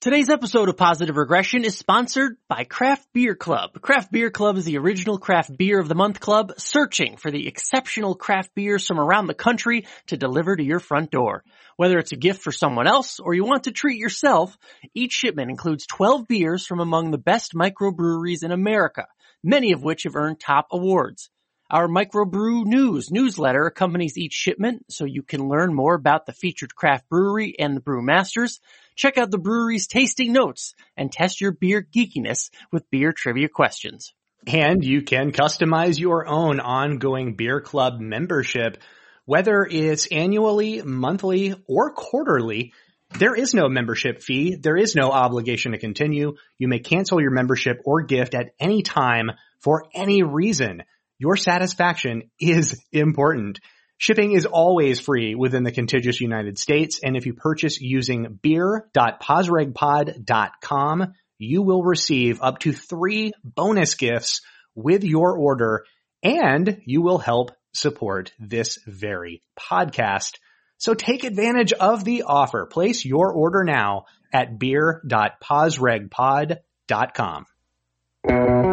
Today's episode of Positive Regression is sponsored by Craft Beer Club. Craft Beer Club is the original craft beer of the month club, searching for the exceptional craft beers from around the country to deliver to your front door. Whether it's a gift for someone else or you want to treat yourself, each shipment includes 12 beers from among the best microbreweries in America, many of which have earned top awards. Our microbrew news newsletter accompanies each shipment so you can learn more about the featured craft brewery and the brewmasters. Check out the brewery's tasting notes and test your beer geekiness with beer trivia questions. And you can customize your own ongoing beer club membership, whether it's annually, monthly, or quarterly. There is no membership fee. There is no obligation to continue. You may cancel your membership or gift at any time for any reason. Your satisfaction is important. Shipping is always free within the contiguous United States, and if you purchase using beer.posregpod.com, you will receive up to three bonus gifts with your order, and you will help support this very podcast. So take advantage of the offer. Place your order now at beer.posregpod.com.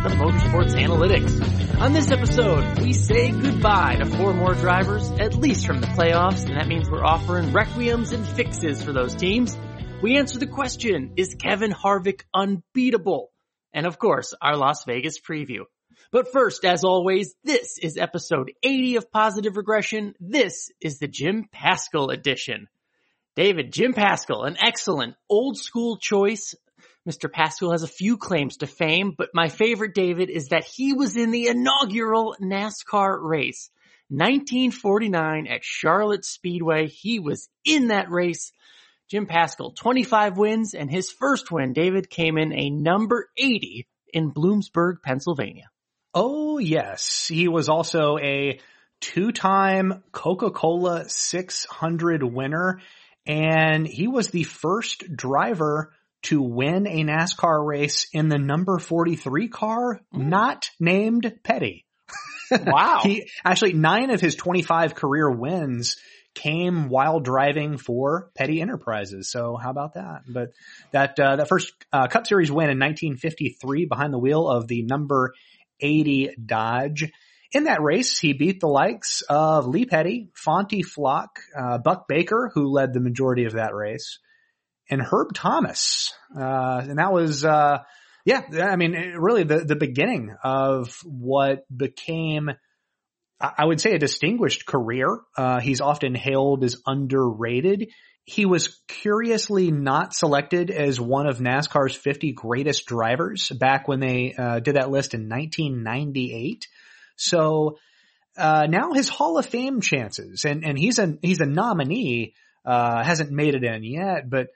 Smith Motorsports Analytics. On this episode, we say goodbye to four more drivers, at least from the playoffs, and that means we're offering requiems and fixes for those teams. We answer the question, is Kevin Harvick unbeatable? And of course, our Las Vegas preview. But first, as always, this is episode 80 of Positive Regression. This is the Jim Paschal edition. David, Jim Paschal, an excellent old school choice. Mr. Paschal has a few claims to fame, but my favorite, David, is that he was in the inaugural NASCAR race. 1949 at Charlotte Speedway. He was in that race. Jim Paschal, 25 wins, and his first win, David, came in a number 80 in Bloomsburg, Pennsylvania. Oh yes, he was also a two-time Coca-Cola 600 winner and he was the first driver to win a NASCAR race in the number 43 car, not named Petty. Wow. he actually nine of his 25 career wins came while driving for Petty Enterprises. So how about that? But that uh, that first uh, Cup Series win in 1953 behind the wheel of the number 80 Dodge. In that race, he beat the likes of Lee Petty, Fonty Flock, uh, Buck Baker, who led the majority of that race, and Herb Thomas. Uh, and that was, uh, yeah, I mean, really the, the beginning of what became, I would say, a distinguished career. Uh, he's often hailed as underrated. He was curiously not selected as one of NASCAR's 50 greatest drivers back when they uh, did that list in 1998. So uh, now his Hall of Fame chances, and and he's a he's a nominee, uh, hasn't made it in yet, but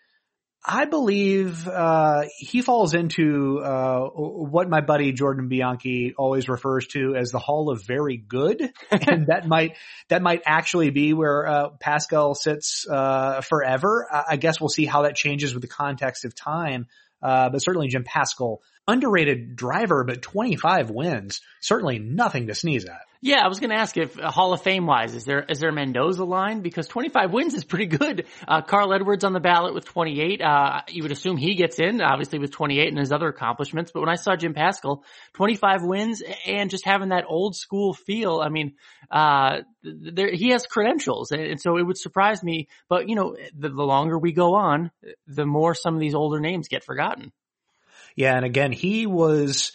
I believe uh, he falls into uh, what my buddy Jordan Bianchi always refers to as the Hall of Very Good, and that might that might actually be where uh, Paschal sits uh, forever. I, I guess we'll see how that changes with the context of time. Uh, but certainly Jim Paschal, underrated driver, but 25 wins, certainly nothing to sneeze at. Yeah, I was going to ask if uh, Hall of Fame wise, is there is there a Mendoza line because 25 wins is pretty good. Uh, Carl Edwards on the ballot with 28. Uh, you would assume he gets in, obviously with 28 and his other accomplishments. But when I saw Jim Paschal, 25 wins and just having that old school feel, I mean, uh, there, he has credentials, and, and so it would surprise me. But you know, the, the longer we go on, the more some of these older names get forgotten. Yeah, and again, he was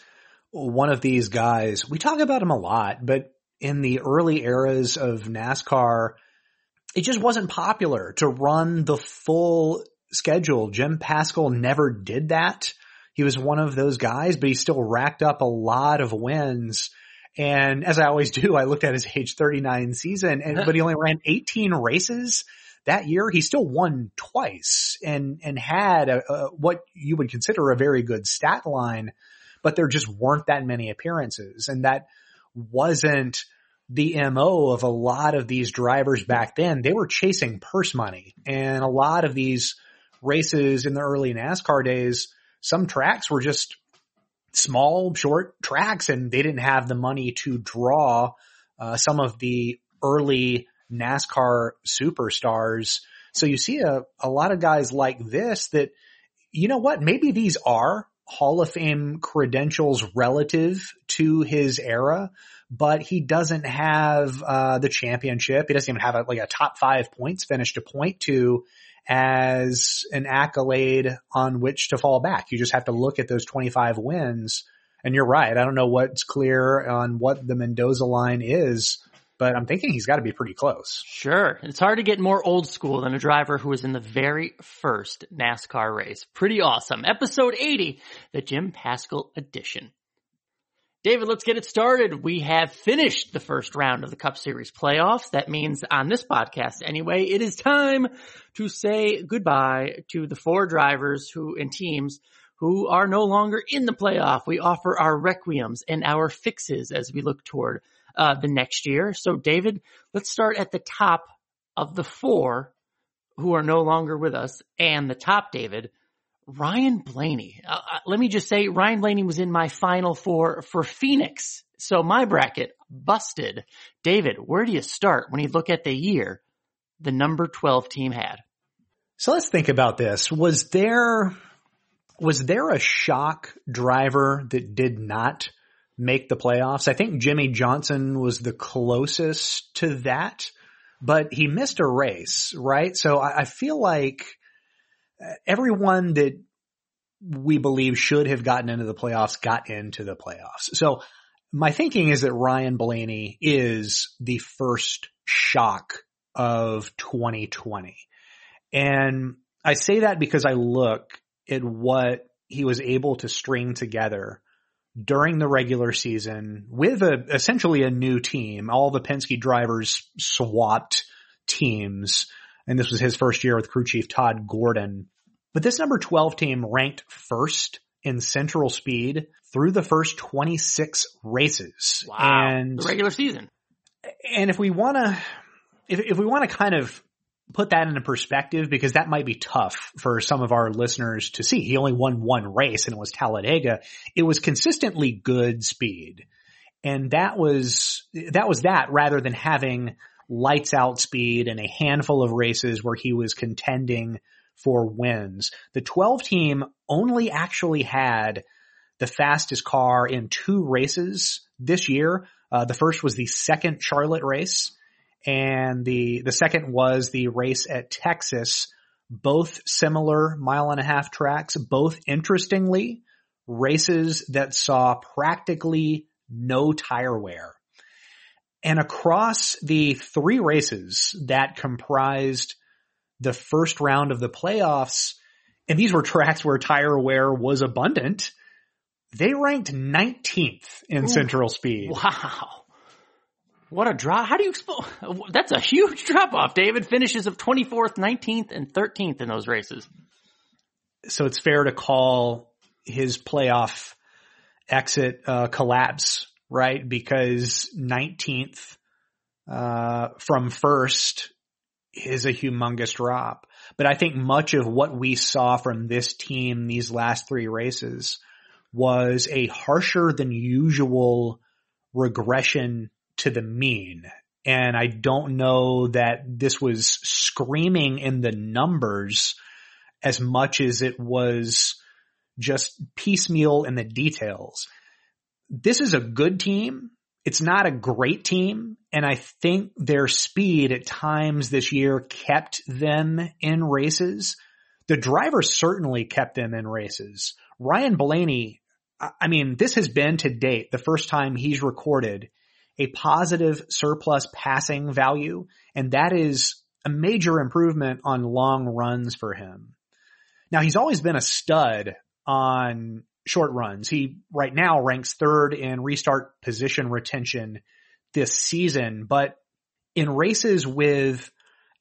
one of these guys. We talk about him a lot, but in the early eras of NASCAR, it just wasn't popular to run the full schedule. Jim Paschal never did that. He was one of those guys, but he still racked up a lot of wins. And as I always do, I looked at his age 39 season and, but he only ran 18 races. that year he still won twice and, and had a, a, what you would consider a very good stat line, but there just weren't that many appearances and that wasn't the MO of a lot of these drivers back then. They were chasing purse money and a lot of these races in the early NASCAR days, some tracks were just small, short tracks and they didn't have the money to draw uh, some of the early NASCAR superstars. So you see a, a lot of guys like this that, you know what, maybe these are Hall of Fame credentials relative to his era, but he doesn't have, uh, the championship. He doesn't even have a, like a top five points finish to point to as an accolade on which to fall back. You just have to look at those 25 wins. And you're right. I don't know what's clear on what the Mendoza line is, but I'm thinking he's got to be pretty close. Sure. It's hard to get more old school than a driver who was in the very first NASCAR race. Pretty awesome. Episode 80, the Jim Paschal edition. David, let's get it started. We have finished the first round of the Cup Series playoffs. That means on this podcast anyway, it is time to say goodbye to the four drivers who and teams who are no longer in the playoff. We offer our requiems and our fixes as we look toward uh, the next year. So David, let's start at the top of the four who are no longer with us and the top, David, Ryan Blaney. Uh, uh, let me just say, Ryan Blaney was in my final four for Phoenix. So my bracket busted. David, where do you start when you look at the year the number 12 team had? So let's think about this. Was there, was there a shock driver that did not make the playoffs? I think Jimmie Johnson was the closest to that, but he missed a race, right? So I, I feel like uh, everyone that we believe should have gotten into the playoffs got into the playoffs. So my thinking is that Ryan Blaney is the first shock of 2020. And I say that because I look at what he was able to string together during the regular season with a, essentially a new team. All the Penske drivers swapped teams and this was his first year with crew chief Todd Gordon. But this number 12 team ranked first in central speed through the first 26 races. Wow. And the regular season. And if we want to, if, if we want to kind of put that into perspective, because that might be tough for some of our listeners to see. He only won one race and it was Talladega. It was consistently good speed. And that was, that was that rather than having lights out speed and a handful of races where he was contending for wins. The 12 team only actually had the fastest car in two races this year. Uh, the first was the second Charlotte race and the, the second was the race at Texas. Both similar mile and a half tracks, both interestingly races that saw practically no tire wear. And across the three races that comprised the first round of the playoffs, and these were tracks where tire wear was abundant, they ranked 19th in Ooh, central speed. Wow. What a drop. How do you expose? That's a huge drop off. David finishes of 24th, 19th, and 13th in those races. So it's fair to call his playoff exit uh, collapse right? Because 19th, uh, from first is a humongous drop. But I think much of what we saw from this team these last three races was a harsher than usual regression to the mean. And I don't know that this was screaming in the numbers as much as it was just piecemeal in the details this is a good team. It's not a great team. And I think their speed at times this year kept them in races. The driver certainly kept them in races. Ryan Blaney, I mean, this has been to date the first time he's recorded a positive surplus passing value. And that is a major improvement on long runs for him. Now he's always been a stud on short runs. He right now ranks third in restart position retention this season, but in races with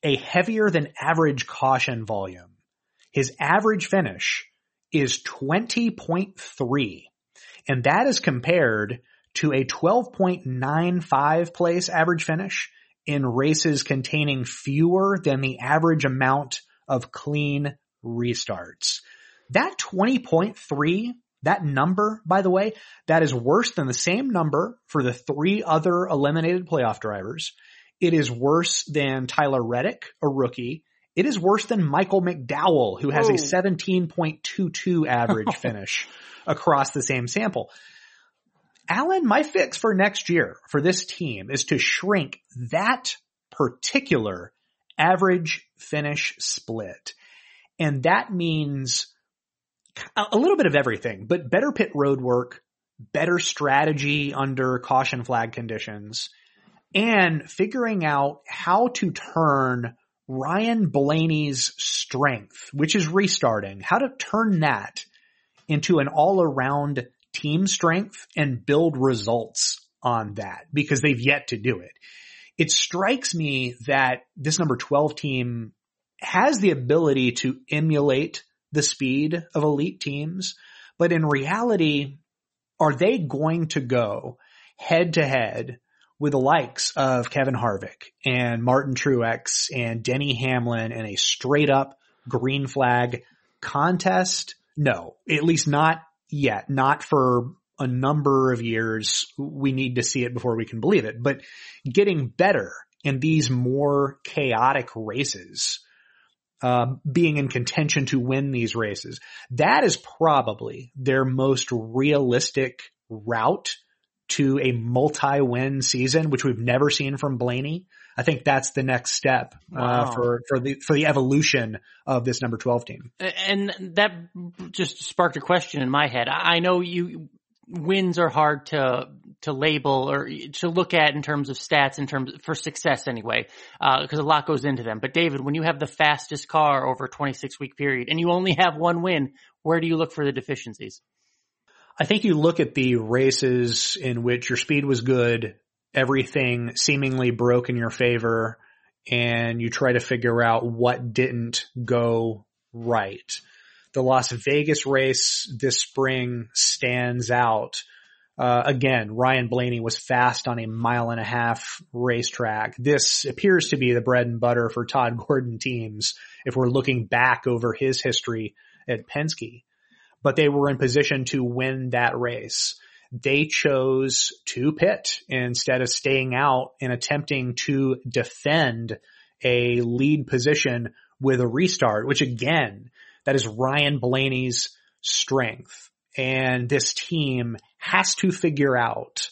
a heavier than average caution volume. His average finish is 20.3 and that is compared to a 12.95 place average finish in races containing fewer than the average amount of clean restarts. That 20.3, that number, by the way, that is worse than the same number for the three other eliminated playoff drivers. It is worse than Tyler Reddick, a rookie. It is worse than Michael McDowell, who has Whoa. a 17.22 average finish across the same sample. Alan, my fix for next year for this team is to shrink that particular average finish split. And that means a little bit of everything, but better pit road work, better strategy under caution flag conditions, and figuring out how to turn Ryan Blaney's strength, which is restarting, how to turn that into an all around team strength and build results on that because they've yet to do it. It strikes me that this number 12 team has the ability to emulate the speed of elite teams, but in reality, are they going to go head to head with the likes of Kevin Harvick and Martin Truex and Denny Hamlin in a straight up green flag contest? No, at least not yet, not for a number of years. We need to see it before we can believe it, but getting better in these more chaotic races, uh, being in contention to win these races, that is probably their most realistic route to a multi-win season, which we've never seen from Blaney. I think that's the next step uh, Wow. for for the for the evolution of this number twelve team. And that just sparked a question in my head. I know you wins are hard to to label or to look at in terms of stats, in terms for success anyway, because a lot goes into them. But David, when you have the fastest car over a 26 week period and you only have one win, where do you look for the deficiencies? I think you look at the races in which your speed was good, everything seemingly broke in your favor, and you try to figure out what didn't go right. The Las Vegas race this spring stands out. Uh, again, Ryan Blaney was fast on a mile and a half racetrack. This appears to be the bread and butter for Todd Gordon teams if we're looking back over his history at Penske but they were in position to win that race. They chose to pit instead of staying out and attempting to defend a lead position with a restart, which again, that is Ryan Blaney's strength. And this team has to figure out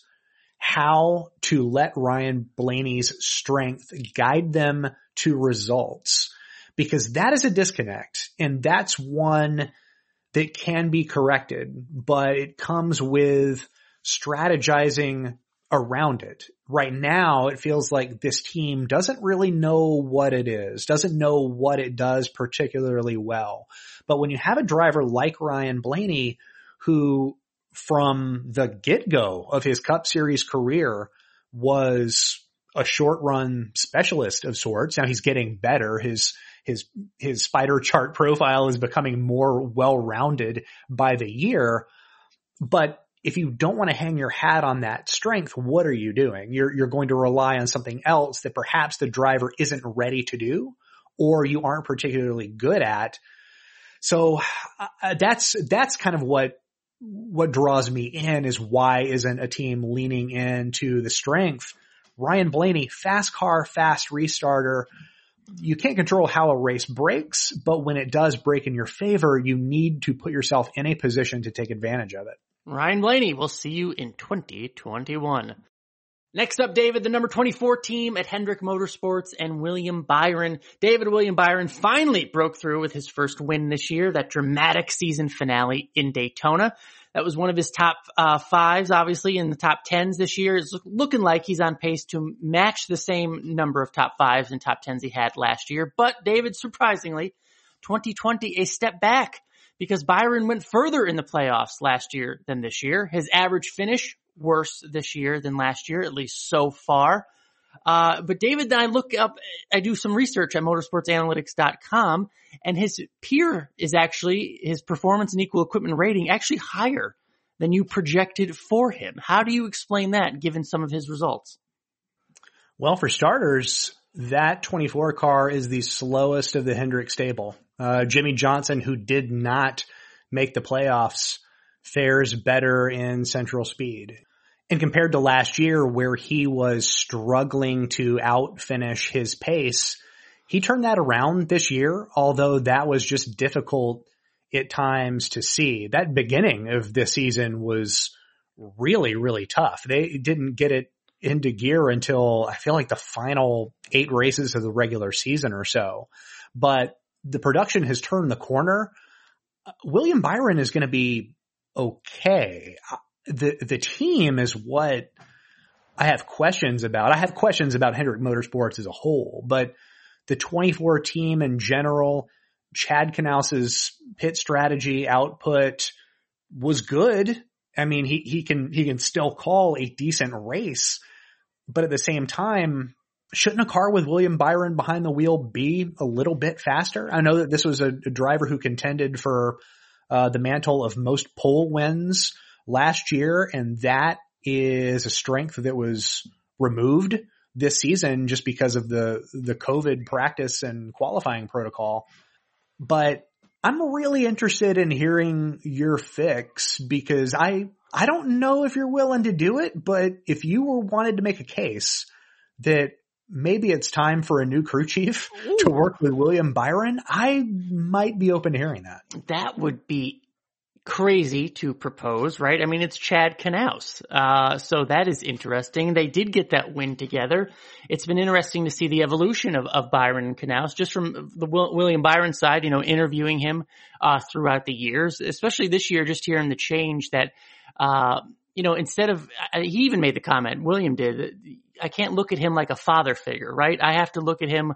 how to let Ryan Blaney's strength guide them to results because that is a disconnect and that's one that can be corrected, but it comes with strategizing around it. Right now, it feels like this team doesn't really know what it is, doesn't know what it does particularly well. But when you have a driver like Ryan Blaney, who from the get-go of his Cup Series career was a short run specialist of sorts. Now he's getting better. His his his spider chart profile is becoming more well-rounded by the year. But if you don't want to hang your hat on that strength, what are you doing? You're you're going to rely on something else that perhaps the driver isn't ready to do or you aren't particularly good at. So uh, that's that's kind of what what draws me in is why isn't a team leaning into the strength? Ryan Blaney, fast car, fast restarter. You can't control how a race breaks, but when it does break in your favor, you need to put yourself in a position to take advantage of it. Ryan Blaney, we'll see you in 2021. Next up, David, the number 24 team at Hendrick Motorsports and William Byron. David William Byron finally broke through with his first win this year, that dramatic season finale in Daytona. That was one of his top uh, fives, obviously, in the top tens this year. It's looking like he's on pace to match the same number of top fives and top tens he had last year. But David, surprisingly, 2020 a step back because Byron went further in the playoffs last year than this year. His average finish worse this year than last year, at least so far. Uh, but David, then I look up, I do some research at motorsportsanalytics.com and his peer is actually, his performance and equal equipment rating actually higher than you projected for him. How do you explain that given some of his results? Well, for starters, that 24 car is the slowest of the Hendrick stable. Uh, Jimmie Johnson, who did not make the playoffs, fares better in central speed. And compared to last year where he was struggling to outfinish his pace, he turned that around this year, although that was just difficult at times to see. That beginning of this season was really, really tough. They didn't get it into gear until I feel like the final eight races of the regular season or so. But the production has turned the corner. William Byron is going to be okay. The, the team is what I have questions about. I have questions about Hendrick Motorsports as a whole, but the 24 team in general, Chad Knaus's pit strategy output was good. I mean, he, he can, he can still call a decent race, but at the same time, shouldn't a car with William Byron behind the wheel be a little bit faster? I know that this was a, a driver who contended for uh, the mantle of most pole wins last year, and that is a strength that was removed this season just because of the the COVID practice and qualifying protocol. But I'm really interested in hearing your fix because I I don't know if you're willing to do it, but if you were wanted to make a case that maybe it's time for a new crew chief Ooh. to work with William Byron, I might be open to hearing that. That would be crazy to propose, right? I mean, it's Chad Knaus. Uh, so that is interesting. They did get that win together. It's been interesting to see the evolution of, of Byron Knaus just from the William Byron side, you know, interviewing him, uh, throughout the years, especially this year, just hearing the change that, uh, you know, instead of, he even made the comment, William did, I can't look at him like a father figure, right? I have to look at him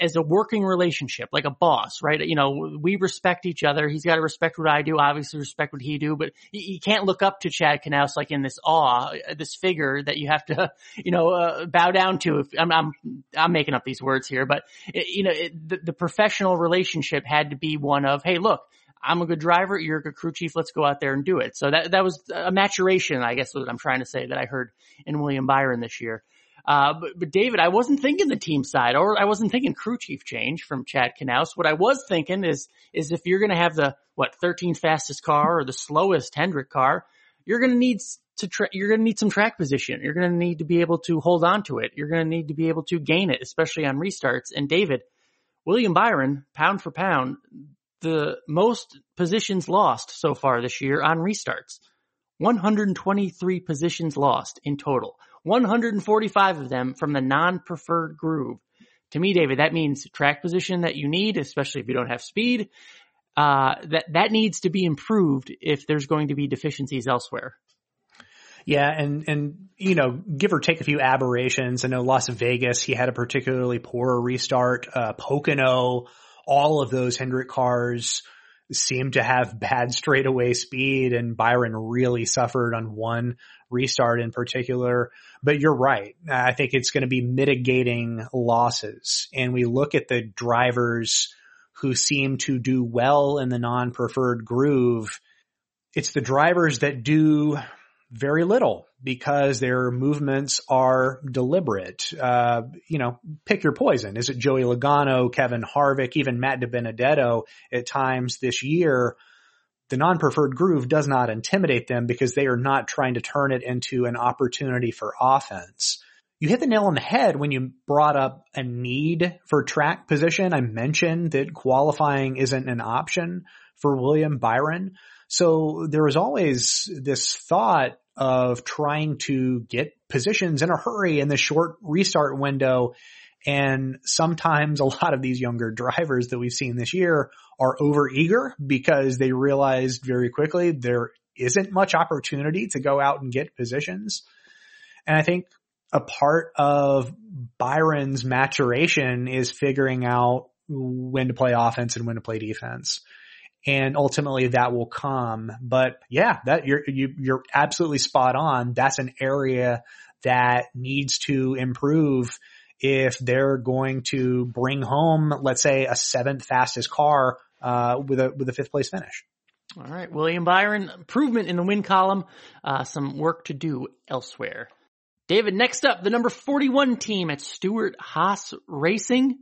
as a working relationship, like a boss, right? You know, we respect each other. He's got to respect what I do, obviously respect what he do, but you can't look up to Chad Knaus like in this awe, uh, this figure that you have to, you know, uh, bow down to. If I'm, I'm, I'm making up these words here, but it, you know, it, the, the professional relationship had to be one of, hey, look, I'm a good driver. You're a good crew chief. Let's go out there and do it. So that, that was a maturation, I guess what I'm trying to say that I heard in William Byron this year. Uh, but, but David, I wasn't thinking the team side or I wasn't thinking crew chief change from Chad Knaus. What I was thinking is, is if you're going to have the, what, 13th fastest car or the slowest Hendrick car, you're going to need to, tra- you're going to need some track position. You're going to need to be able to hold on to it. You're going to need to be able to gain it, especially on restarts. And David, William Byron, pound for pound, the most positions lost so far this year on restarts. 123 positions lost in total. 145 of them from the non-preferred groove. To me, David, that means track position that you need, especially if you don't have speed. Uh, that that needs to be improved if there's going to be deficiencies elsewhere. Yeah, and and you know, give or take a few aberrations. I know Las Vegas, he had a particularly poor restart. Uh, Pocono all of those Hendrick cars seemed to have bad straightaway speed and Byron really suffered on one restart in particular. But you're right. I think it's going to be mitigating losses. And we look at the drivers who seem to do well in the non-preferred groove. It's the drivers that do very little because their movements are deliberate. Uh, you know, pick your poison. Is it Joey Logano, Kevin Harvick, even Matt DiBenedetto at times this year? The non-preferred groove does not intimidate them because they are not trying to turn it into an opportunity for offense. You hit the nail on the head when you brought up a need for track position. I mentioned that qualifying isn't an option for William Byron. So there was always this thought of trying to get positions in a hurry in the short restart window. And sometimes a lot of these younger drivers that we've seen this year are over eager because they realized very quickly there isn't much opportunity to go out and get positions. And I think a part of Byron's maturation is figuring out when to play offense and when to play defense and ultimately that will come. But yeah, that you're you, are you are absolutely spot on. That's an area that needs to improve if they're going to bring home, let's say, a seventh fastest car uh, with a with a fifth place finish. All right, William Byron, improvement in the win column, uh, some work to do elsewhere. David, next up, the number 41 team at Stewart-Haas Racing.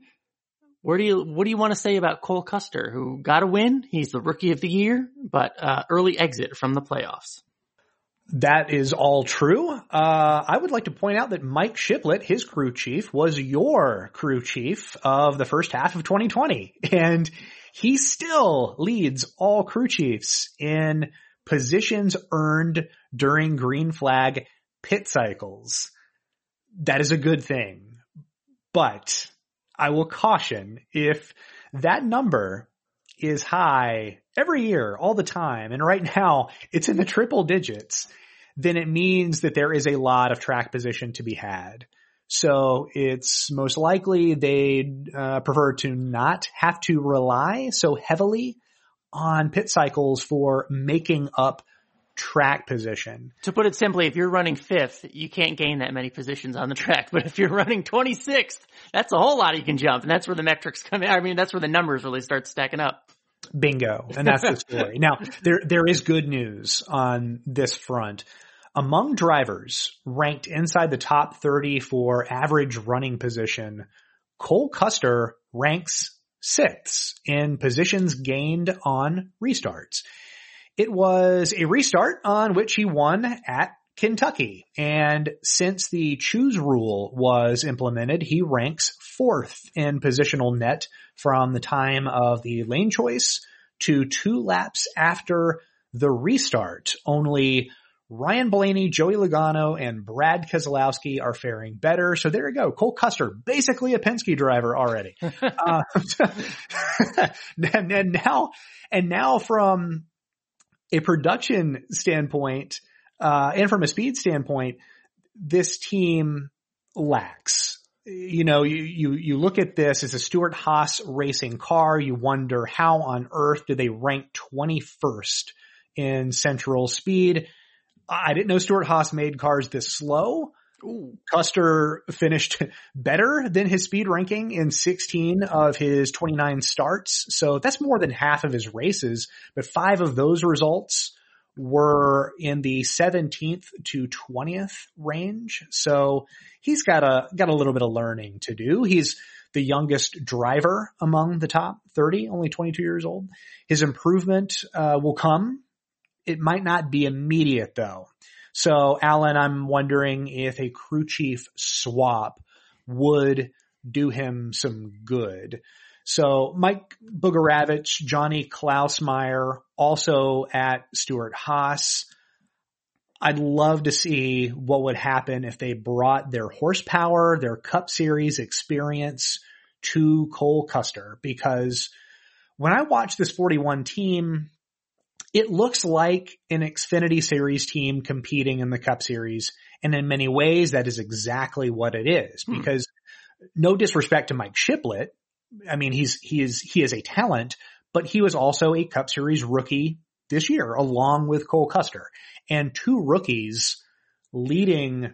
Where do you, what do you want to say about Cole Custer, who got a win? He's the rookie of the year, but uh, early exit from the playoffs. That is all true. Uh, I would like to point out that Mike Shiplett, his crew chief, was your crew chief of the first half of 2020. And he still leads all crew chiefs in positions earned during green flag pit cycles. That is a good thing. But I will caution if that number is high every year, all the time, and right now it's in the triple digits, then it means that there is a lot of track position to be had. So it's most likely they'd uh, prefer to not have to rely so heavily on pit cycles for making up track position. To put it simply, if you're running fifth, you can't gain that many positions on the track. But if you're running 26th, that's a whole lot you can jump. And that's where the metrics come in. I mean, that's where the numbers really start stacking up. Bingo. And that's the story. now, there, there is good news on this front. Among drivers ranked inside the top 30 for average running position, Cole Custer ranks sixth in positions gained on restarts. It was a restart on which he won at Kentucky. And since the choose rule was implemented, he ranks fourth in positional net from the time of the lane choice to two laps after the restart. Only Ryan Blaney, Joey Logano, and Brad Keselowski are faring better. So there you go. Cole Custer, basically a Penske driver already. uh, and, and now, and now from a production standpoint, uh, and from a speed standpoint, this team lacks. You know, you, you, you look at this as a Stewart-Haas racing car. You wonder how on earth do they rank 21st in central speed? I didn't know Stewart-Haas made cars this slow. Ooh. Custer finished better than his speed ranking in 16 of his 29 starts. So that's more than half of his races, but five of those results were in the 17th to 20th range. So he's got a, got a little bit of learning to do. He's the youngest driver among the top 30, only 22 years old. His improvement, uh, will come. It might not be immediate though. So Alan, I'm wondering if a crew chief swap would do him some good. So Mike Bugarewicz, Johnny Klausmeier, also at Stewart-Haas. I'd love to see what would happen if they brought their horsepower, their cup series experience to Cole Custer because when I watch this 41 team, it looks like an Xfinity series team competing in the cup series. And in many ways, that is exactly what it is hmm. because no disrespect to Mike Shiplett. I mean, he's, he is, he is a talent, but he was also a cup series rookie this year along with Cole Custer and two rookies leading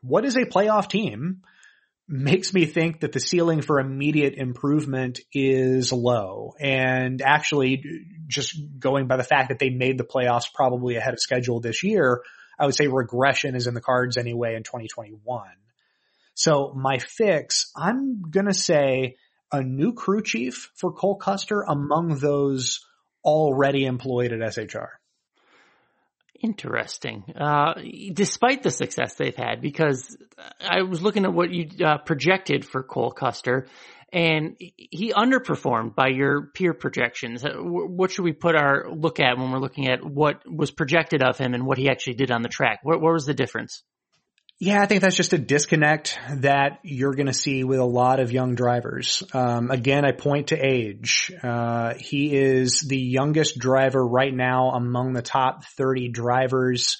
what is a playoff team makes me think that the ceiling for immediate improvement is low. And actually just going by the fact that they made the playoffs probably ahead of schedule this year, I would say regression is in the cards anyway in 2021. So my fix, I'm going to say a new crew chief for Cole Custer among those already employed at SHR. Interesting. Uh, despite the success they've had, because I was looking at what you uh, projected for Cole Custer, and he underperformed by your peer projections. Uh, what should we put our look at when we're looking at what was projected of him and what he actually did on the track? What, what was the difference? Yeah, I think that's just a disconnect that you're going to see with a lot of young drivers. Um, again, I point to age. Uh, he is the youngest driver right now among the top 30 drivers.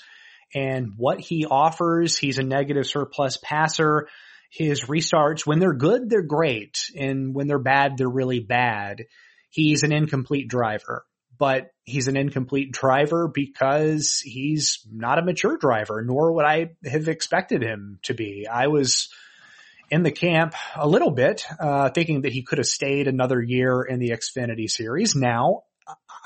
And what he offers, he's a negative surplus passer. His restarts, when they're good, they're great. And when they're bad, they're really bad. He's an incomplete driver but he's an incomplete driver because he's not a mature driver, nor would I have expected him to be. I was in the camp a little bit, uh, thinking that he could have stayed another year in the Xfinity series. Now,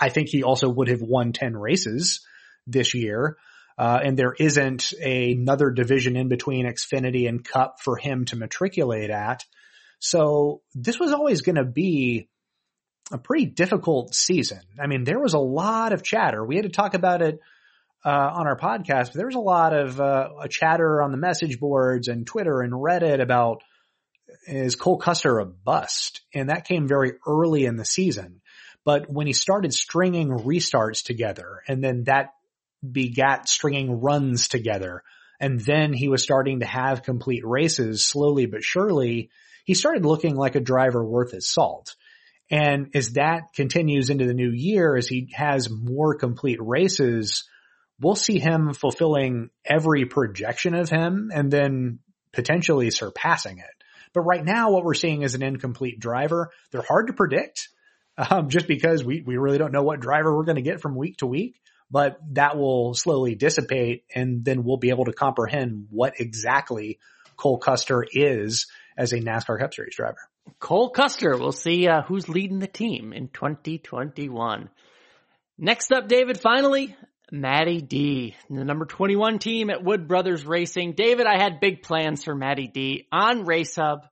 I think he also would have won 10 races this year. Uh, and there isn't another division in between Xfinity and Cup for him to matriculate at. So this was always going to be a pretty difficult season. I mean, there was a lot of chatter. We had to talk about it uh, on our podcast, there was a lot of uh, a chatter on the message boards and Twitter and Reddit about is Cole Custer a bust? And that came very early in the season. But when he started stringing restarts together and then that begat stringing runs together, and then he was starting to have complete races slowly but surely, he started looking like a driver worth his salt. And as that continues into the new year, as he has more complete races, we'll see him fulfilling every projection of him and then potentially surpassing it. But right now, what we're seeing is an incomplete driver. They're hard to predict, um, just because we, we really don't know what driver we're going to get from week to week, but that will slowly dissipate and then we'll be able to comprehend what exactly Cole Custer is as a NASCAR Cup Series driver. Cole Custer. We'll see uh, who's leading the team in 2021. Next up, David, finally, Matty D, the number 21 team at Wood Brothers Racing. David, I had big plans for Matty D on Race Hub.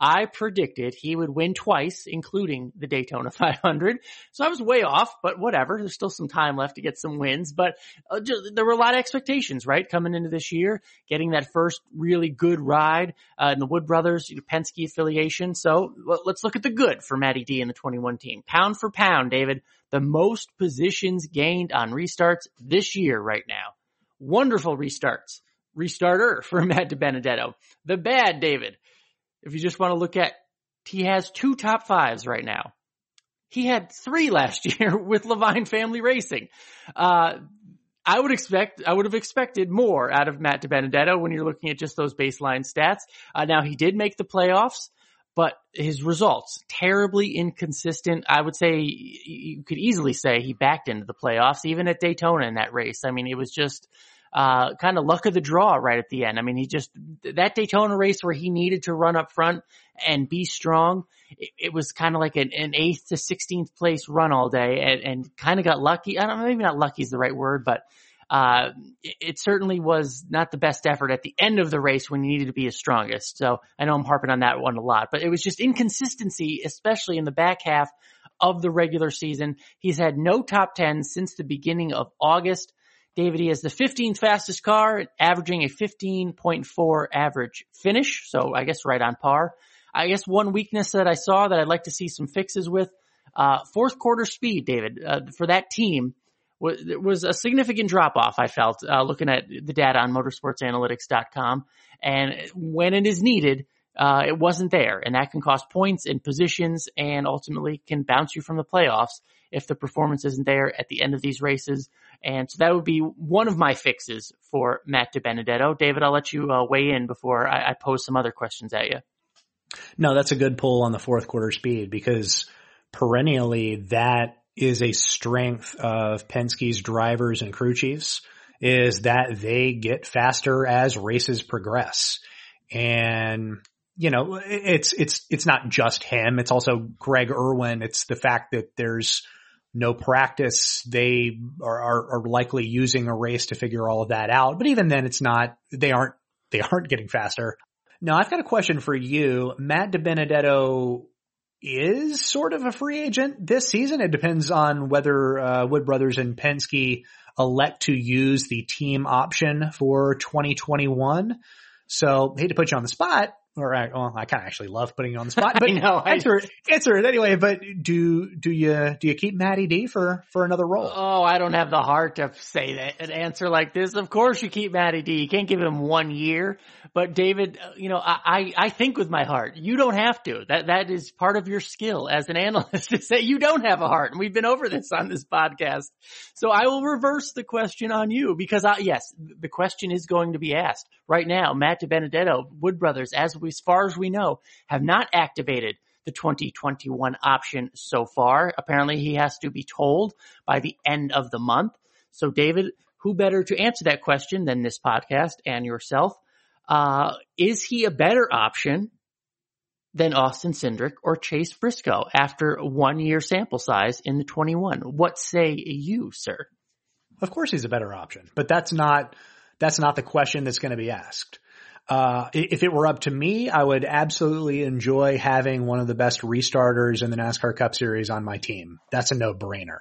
I predicted he would win twice, including the Daytona 500. So I was way off, but whatever. There's still some time left to get some wins, but uh, just, there were a lot of expectations, right? Coming into this year, getting that first really good ride uh, in the Wood Brothers Penske affiliation. So well, let's look at the good for Matty D and the 21 team. Pound for pound, David, the most positions gained on restarts this year right now. Wonderful restarts. Restarter for Matt DiBenedetto. The bad, David if you just want to look at, he has two top fives right now. He had three last year with Leavine Family Racing. Uh, I would expect, I would have expected more out of Matt DiBenedetto when you're looking at just those baseline stats. Uh, now he did make the playoffs, but his results terribly inconsistent. I would say you could easily say he backed into the playoffs, even at Daytona in that race. I mean, it was just, uh, kind of luck of the draw right at the end. I mean, he just, that Daytona race where he needed to run up front and be strong, it, it was kind of like an, an, eighth to 16th place run all day and, and kind of got lucky. I don't know, maybe not lucky is the right word, but, uh, it, it, certainly was not the best effort at the end of the race when he needed to be his strongest. So I know I'm harping on that one a lot, but it was just inconsistency, especially in the back half of the regular season. He's had no top 10 since the beginning of August. David, he has the 15th fastest car, averaging a 15.4 average finish. So I guess right on par. I guess one weakness that I saw that I'd like to see some fixes with, uh, fourth quarter speed, David, uh, for that team was, was a significant drop off. I felt, uh, looking at the data on motorsportsanalytics.com and when it is needed, uh, it wasn't there and that can cost points and positions and ultimately can bounce you from the playoffs if the performance isn't there at the end of these races. And so that would be one of my fixes for Matt DiBenedetto. David, I'll let you uh, weigh in before I, I pose some other questions at you. No, that's a good pull on the fourth quarter speed because perennially that is a strength of Penske's drivers and crew chiefs is that they get faster as races progress. And you know, it's, it's, it's not just him. It's also Greg Erwin. It's the fact that there's no practice. They are, are, are, likely using a race to figure all of that out. But even then it's not, they aren't, they aren't getting faster. Now I've got a question for you. Matt DiBenedetto is sort of a free agent this season. It depends on whether, uh, Wood Brothers and Penske elect to use the team option for 2021. So hate to put you on the spot, or well, I kind of actually love putting you on the spot, but know, answer it, answer it anyway. But do do you do you keep Matty D for for another role? Oh, I don't have the heart to say that an answer like this. Of course, you keep Matty D. You can't give him one year. But David, uh, you know, I I think with my heart. You don't have to. That that is part of your skill as an analyst to say you don't have a heart, and we've been over this on this podcast. So I will reverse the question on you because I, yes, the question is going to be asked right now. Matt DiBenedetto, Wood Brothers, as we as far as we know, have not activated the 2021 option so far. Apparently he has to be told by the end of the month. So David, who better to answer that question than this podcast and yourself? Uh, is he a better option than Austin Cindric or Chase Briscoe after one year sample size in the 21? What say you, sir? Of course he's a better option, but that's not, that's not the question that's going to be asked. Uh, if it were up to me, I would absolutely enjoy having one of the best restarters in the NASCAR Cup Series on my team. That's a no-brainer.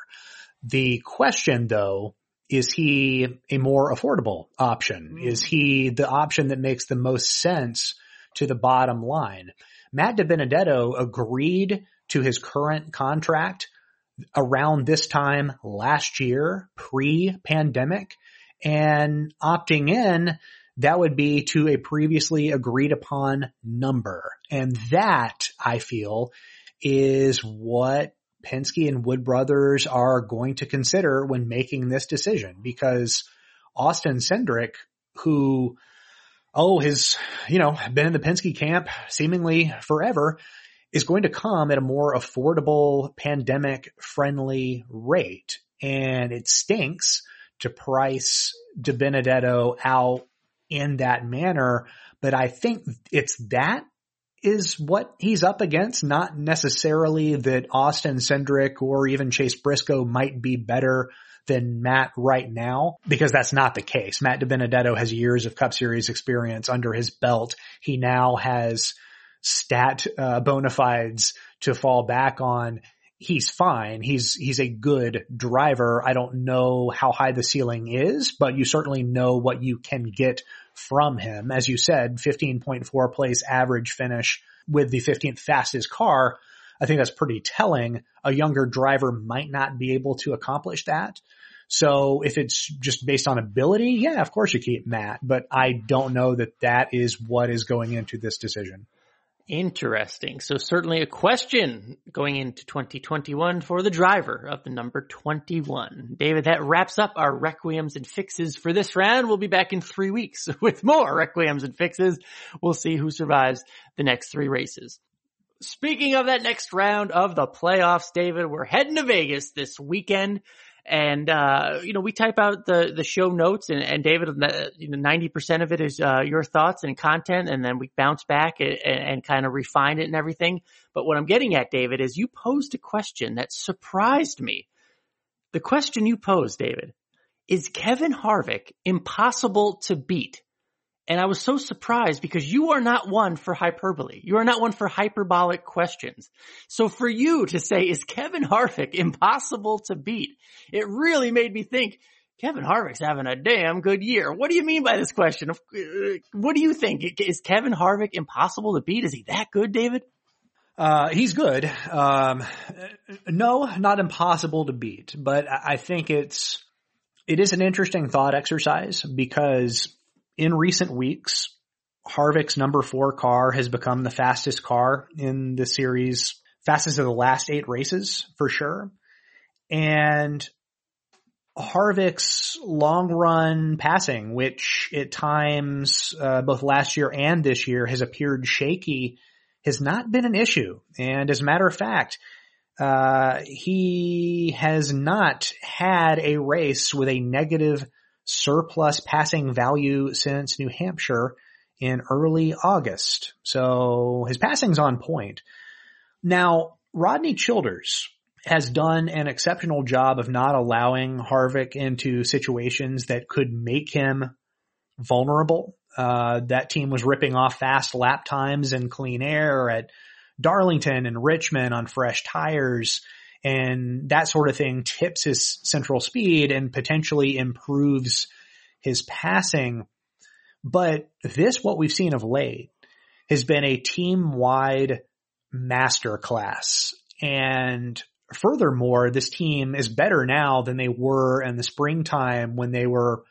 The question though, is he a more affordable option? Is he the option that makes the most sense to the bottom line? Matt DiBenedetto agreed to his current contract around this time last year, pre-pandemic, and opting in that would be to a previously agreed upon number. And that I feel is what Penske and Wood Brothers are going to consider when making this decision because Austin Cindric, who, oh, has, you know, been in the Penske camp seemingly forever, is going to come at a more affordable pandemic friendly rate. And it stinks to price DiBenedetto out in that manner. But I think it's that is what he's up against, not necessarily that Austin Cindric or even Chase Briscoe might be better than Matt right now, because that's not the case. Matt DiBenedetto has years of Cup Series experience under his belt. He now has stat uh, bona fides to fall back on he's fine. He's, he's a good driver. I don't know how high the ceiling is, but you certainly know what you can get from him. As you said, 15.4 place average finish with the 15th fastest car. I think that's pretty telling. A younger driver might not be able to accomplish that. So if it's just based on ability, yeah, of course you keep Matt, but I don't know that that is what is going into this decision. Interesting. So certainly a question going into 2021 for the driver of the number 21. David, that wraps up our requiems and fixes for this round. We'll be back in three weeks with more requiems and fixes. We'll see who survives the next three races. Speaking of that next round of the playoffs, David, we're heading to Vegas this weekend and, uh, you know, we type out the, the show notes and, and David, you know, 90% of it is, uh, your thoughts and content. And then we bounce back and, and kind of refine it and everything. But what I'm getting at, David, is you posed a question that surprised me. The question you posed, David, is Kevin Harvick impossible to beat? And I was so surprised because you are not one for hyperbole. You are not one for hyperbolic questions. So for you to say, is Kevin Harvick impossible to beat? It really made me think, Kevin Harvick's having a damn good year. What do you mean by this question? Uh, what do you think? Is Kevin Harvick impossible to beat? Is he that good, David? Uh, he's good. Um, no, not impossible to beat, but I think it's, it is an interesting thought exercise because in recent weeks, Harvick's number four car has become the fastest car in the series, fastest of the last eight races for sure. And Harvick's long run passing, which at times, uh, both last year and this year has appeared shaky, has not been an issue. And as a matter of fact, uh, he has not had a race with a negative surplus passing value since New Hampshire in early August. So his passing's on point. Now, Rodney Childers has done an exceptional job of not allowing Harvick into situations that could make him vulnerable. Uh, that team was ripping off fast lap times and clean air at Darlington and Richmond on fresh tires and that sort of thing tips his central speed and potentially improves his passing. But this, what we've seen of late, has been a team wide masterclass. And furthermore, this team is better now than they were in the springtime when they were,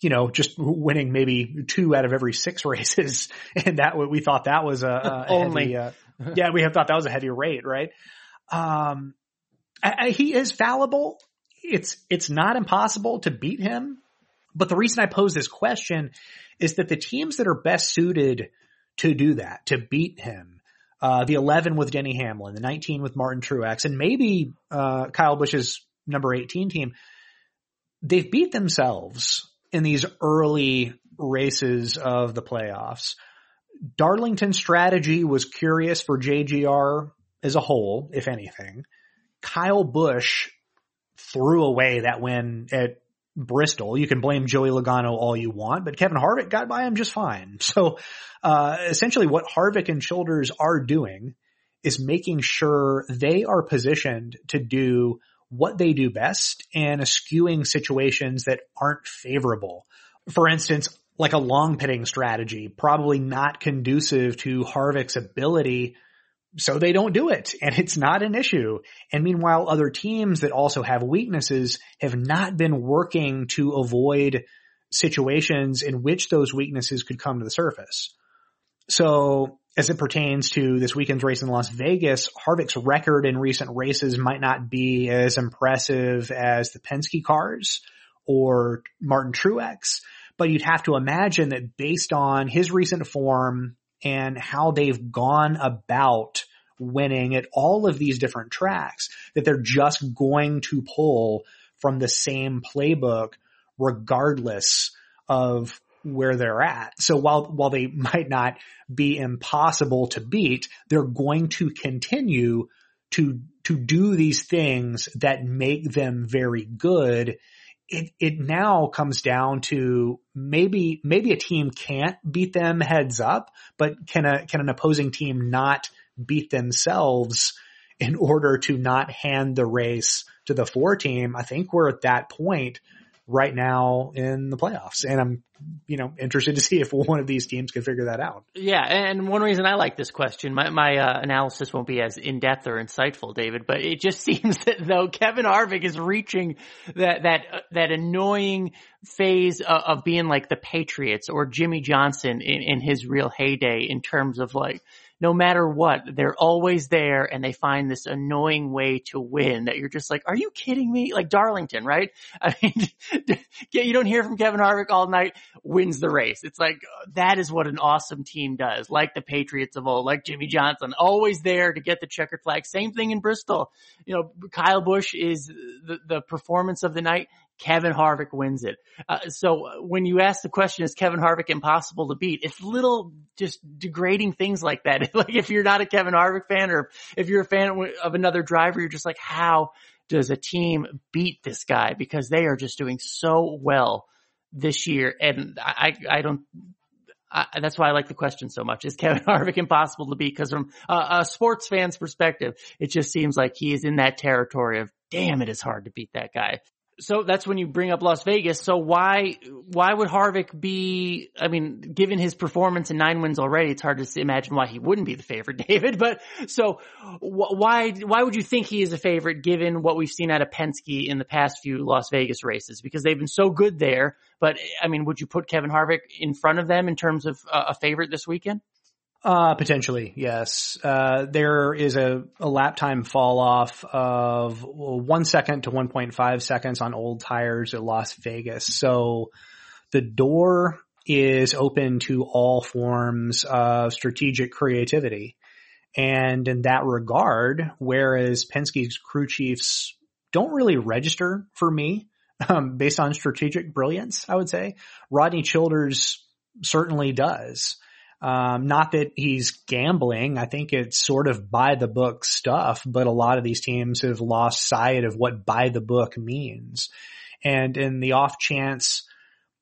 you know, just winning maybe two out of every six races. And that we thought that was a, a only, heavy, uh, yeah, we have thought that was a heavy rate, right? Um, I, he is fallible. It's, it's not impossible to beat him. But the reason I pose this question is that the teams that are best suited to do that, to beat him, uh, the 11 with Denny Hamlin, the 19 with Martin Truex, and maybe uh, Kyle Busch's number 18 team, they've beat themselves in these early races of the playoffs. Darlington's strategy was curious for JGR as a whole, if anything. Kyle Busch threw away that win at Bristol. You can blame Joey Logano all you want, but Kevin Harvick got by him just fine. So, uh, essentially what Harvick and Childers are doing is making sure they are positioned to do what they do best and eschewing situations that aren't favorable. For instance, like a long pitting strategy, probably not conducive to Harvick's ability so they don't do it and it's not an issue. And meanwhile, other teams that also have weaknesses have not been working to avoid situations in which those weaknesses could come to the surface. So as it pertains to this weekend's race in Las Vegas, Harvick's record in recent races might not be as impressive as the Penske cars or Martin Truex, but you'd have to imagine that based on his recent form and how they've gone about winning at all of these different tracks, that they're just going to pull from the same playbook regardless of where they're at. So while, while they might not be impossible to beat, they're going to continue to, to do these things that make them very good it, it now comes down to maybe, maybe a team can't beat them heads up, but can a, can an opposing team not beat themselves in order to not hand the race to the four team? I think we're at that point right now in the playoffs. And I'm, you know, interested to see if one of these teams can figure that out. Yeah. And one reason I like this question, my, my uh, analysis won't be as in depth or insightful, David, but it just seems that though Kevin Harvick is reaching that, that, uh, that annoying phase of, of, being like the Patriots or Jimmie Johnson in, in his real heyday in terms of like, no matter what, they're always there and they find this annoying way to win that you're just like, are you kidding me? Like Darlington, right? I mean, you don't hear from Kevin Harvick all night, wins the race. It's like, uh, that is what an awesome team does. Like the Patriots of old, like Jimmie Johnson, always there to get the checkered flag. Same thing in Bristol. You know, Kyle Busch is the, the performance of the night. Kevin Harvick wins it. Uh, so when you ask the question, is Kevin Harvick impossible to beat? It's little just degrading things like that. like if you're not a Kevin Harvick fan or if you're a fan of another driver, you're just like, how does a team beat this guy? Because they are just doing so well this year. And I, I don't, I, that's why I like the question so much. Is Kevin Harvick impossible to beat? Because from a sports fan's perspective, it just seems like he is in that territory of, damn, it is hard to beat that guy so that's when you bring up Las Vegas. So why why would Harvick be? I mean, given his performance and nine wins already, it's hard to imagine why he wouldn't be the favorite, David. But so why why would you think he is a favorite given what we've seen out of Penske in the past few Las Vegas races? Because they've been so good there. But I mean, would you put Kevin Harvick in front of them in terms of a favorite this weekend? Uh, potentially, yes. Uh, there is a, a lap time fall off of one second to 1.5 seconds on old tires at Las Vegas. So the door is open to all forms of strategic creativity. And in that regard, whereas Penske's crew chiefs don't really register for me, um, based on strategic brilliance, I would say, Rodney Childers certainly does. Um, not that he's gambling. I think it's sort of by the book stuff, but a lot of these teams have lost sight of what by the book means. And in the off chance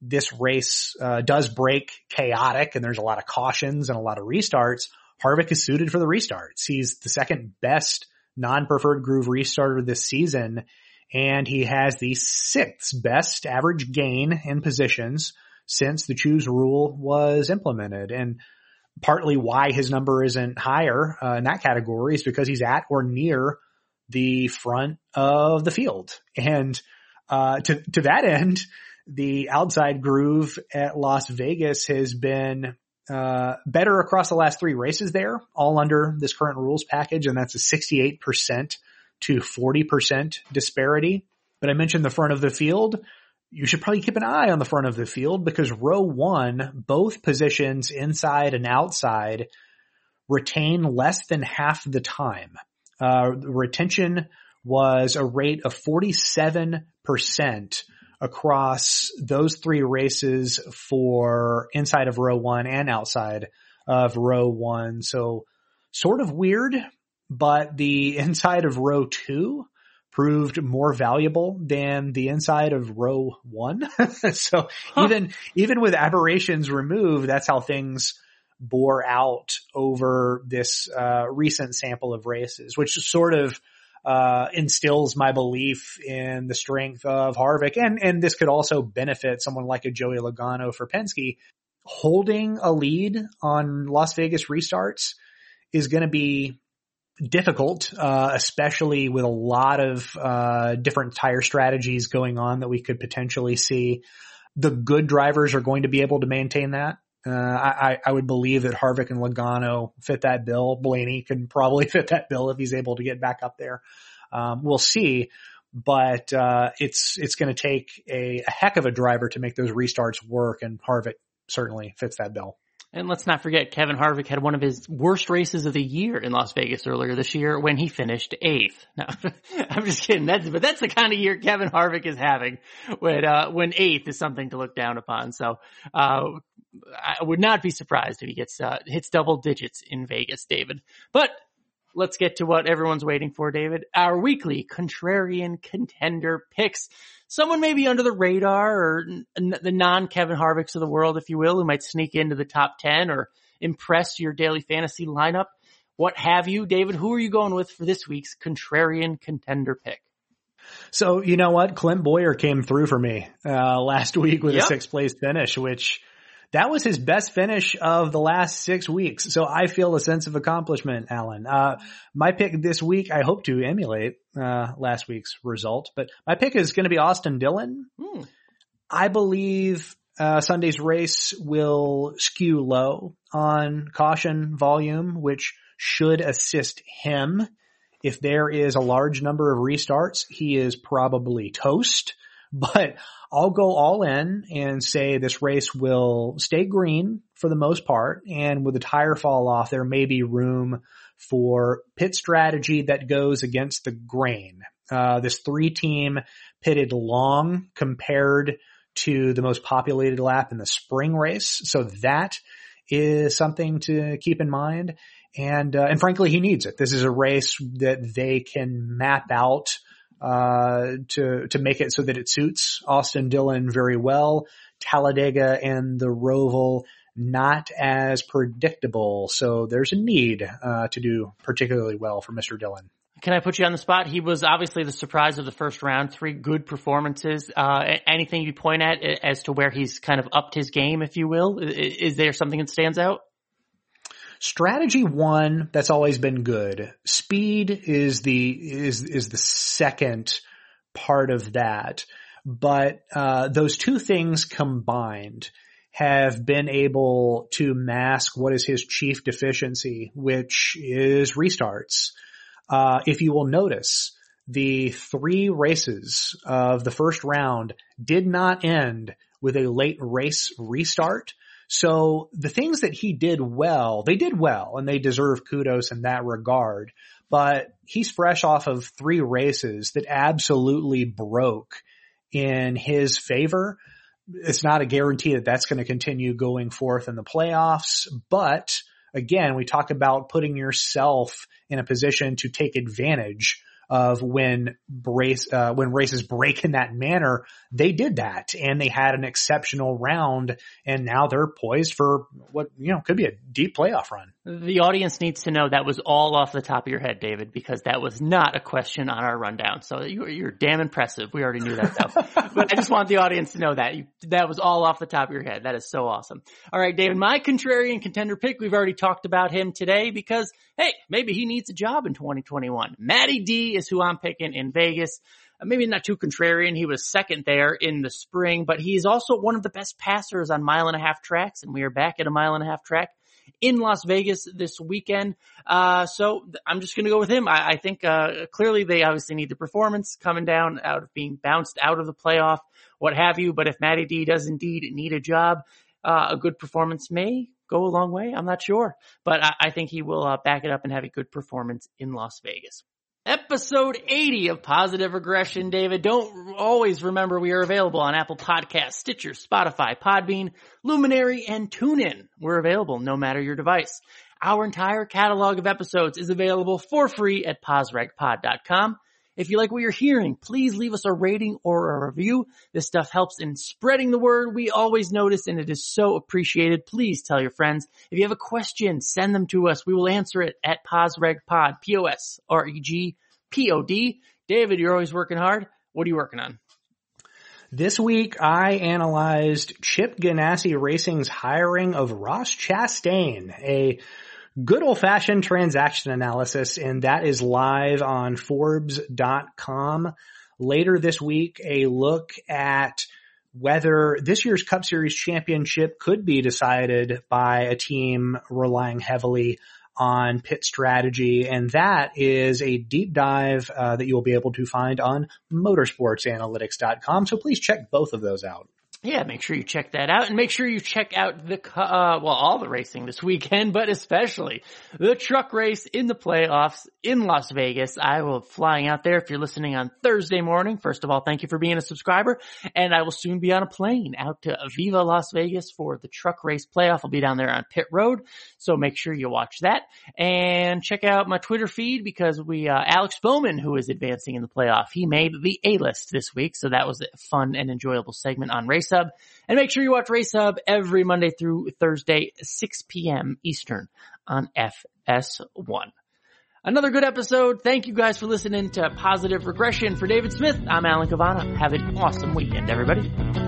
this race uh, does break chaotic and there's a lot of cautions and a lot of restarts, Harvick is suited for the restarts. He's the second best non-preferred groove restarter this season and he has the sixth best average gain in positions since the choose rule was implemented. And partly why his number isn't higher uh, in that category is because he's at or near the front of the field. And uh, to to that end, the outside groove at Las Vegas has been uh, better across the last three races there, all under this current rules package, and that's a 68% to 40% disparity. But I mentioned the front of the field you should probably keep an eye on the front of the field because row one, both positions inside and outside retain less than half the time. Uh, retention was a rate of 47% across those three races for inside of row one and outside of row one. So sort of weird, but the inside of row two proved more valuable than the inside of row one. so huh. even, even with aberrations removed, that's how things bore out over this, uh, recent sample of races, which sort of, uh, instills my belief in the strength of Harvick. And, and this could also benefit someone like a Joey Logano for Penske. Holding a lead on Las Vegas restarts is going to be difficult, uh, especially with a lot of, uh, different tire strategies going on that we could potentially see. The good drivers are going to be able to maintain that. Uh, I, I would believe that Harvick and Logano fit that bill. Blaney can probably fit that bill if he's able to get back up there. Um, we'll see, but uh, it's it's going to take a, a, heck of a driver to make those restarts work, and Harvick certainly fits that bill. And let's not forget, Kevin Harvick had one of his worst races of the year in Las Vegas earlier this year when he finished eighth. Now, I'm just kidding. That's, but that's the kind of year Kevin Harvick is having when, uh, when eighth is something to look down upon. So, uh, I would not be surprised if he gets, uh, hits double digits in Vegas, David. But let's get to what everyone's waiting for, David. Our weekly contrarian contender picks. Someone maybe under the radar or n- the non Kevin Harvicks of the world, if you will, who might sneak into the top 10 or impress your daily fantasy lineup. What have you, David? Who are you going with for this week's contrarian contender pick? So you know what? Clint Bowyer came through for me uh, last week with yep. a sixth place finish, which that was his best finish of the last six weeks. So I feel a sense of accomplishment, Alan. Uh, my pick this week, I hope to emulate, uh, last week's result, but my pick is going to be Austin Dillon. Hmm. I believe, uh, Sunday's race will skew low on caution volume, which should assist him. If there is a large number of restarts, he is probably toast. but I'll go all in and say this race will stay green for the most part. And with the tire fall off, there may be room for pit strategy that goes against the grain. Uh, this three team pitted long compared to the most populated lap in the spring race. So that is something to keep in mind. And, uh, and frankly, he needs it. This is a race that they can map out uh, to to make it so that it suits Austin Dillon very well. Talladega and the Roval not as predictable, so there's a need uh, to do particularly well for Mr. Dillon. Can I put you on the spot? He was obviously the surprise of the first round. Three good performances. Uh, anything you point at as to where he's kind of upped his game, if you will? Is there something that stands out? Strategy one, that's always been good. Speed is the, is, is the second part of that. But, uh, those two things combined have been able to mask what is his chief deficiency, which is restarts. Uh, if you will notice, the three races of the first round did not end with a late race restart. So the things that he did well, they did well and they deserve kudos in that regard. But he's fresh off of three races that absolutely broke in his favor. It's not a guarantee that that's going to continue going forth in the playoffs, but again, we talk about putting yourself in a position to take advantage of when race uh, when races break in that manner, they did that and they had an exceptional round and now they're poised for what you know could be a deep playoff run. The audience needs to know that was all off the top of your head, David, because that was not a question on our rundown. So you're, you're damn impressive. We already knew that though. but I just want the audience to know that you, that was all off the top of your head. That is so awesome. All right, David, my contrarian contender pick, we've already talked about him today because hey, maybe he needs a job in 2021. Matty D is who I'm picking in Vegas. Uh, maybe not too contrarian. He was second there in the spring, but he's also one of the best passers on mile and a half tracks. And we are back at a mile and a half track in Las Vegas this weekend. Uh, so I'm just going to go with him. I, I think, uh, clearly they obviously need the performance coming down out of being bounced out of the playoff, what have you. But if Matty D does indeed need a job, uh, a good performance may go a long way. I'm not sure, but I, I think he will uh, back it up and have a good performance in Las Vegas. Episode 80 of Positive Regression, David. Don't always remember we are available on Apple Podcasts, Stitcher, Spotify, Podbean, Luminary, and TuneIn. We're available no matter your device. Our entire catalog of episodes is available for free at posregpod.com. If you like what you're hearing, please leave us a rating or a review. This stuff helps in spreading the word. We always notice and it is so appreciated. Please tell your friends. If you have a question, send them to us. We will answer it at posregpod, P-O-S-R-E-G-P-O-D. David, you're always working hard. What are you working on? This week, I analyzed Chip Ganassi Racing's hiring of Ross Chastain, a good old fashioned transaction analysis and that is live on Forbes.com. Later this week, a look at whether this year's Cup Series championship could be decided by a team relying heavily on pit strategy. And that is a deep dive uh, that you'll be able to find on motorsportsanalytics.com. So please check both of those out yeah, make sure you check that out and make sure you check out the, uh, well, all the racing this weekend, but especially the truck race in the playoffs in Las Vegas. I will flying out there if you're listening on Thursday morning. First of all, thank you for being a subscriber and I will soon be on a plane out to Aviva Las Vegas for the truck race playoff. I'll be down there on pit road. So make sure you watch that and check out my Twitter feed because we, uh, Alex Bowman, who is advancing in the playoff, he made the A list this week. So that was a fun and enjoyable segment on race Race Hub. And make sure you watch Race Hub every Monday through Thursday, 6 p.m. Eastern on FS1. Another good episode. Thank you guys for listening to Positive Regression. For David Smith, I'm Alan Cavanna. Have an awesome weekend, everybody.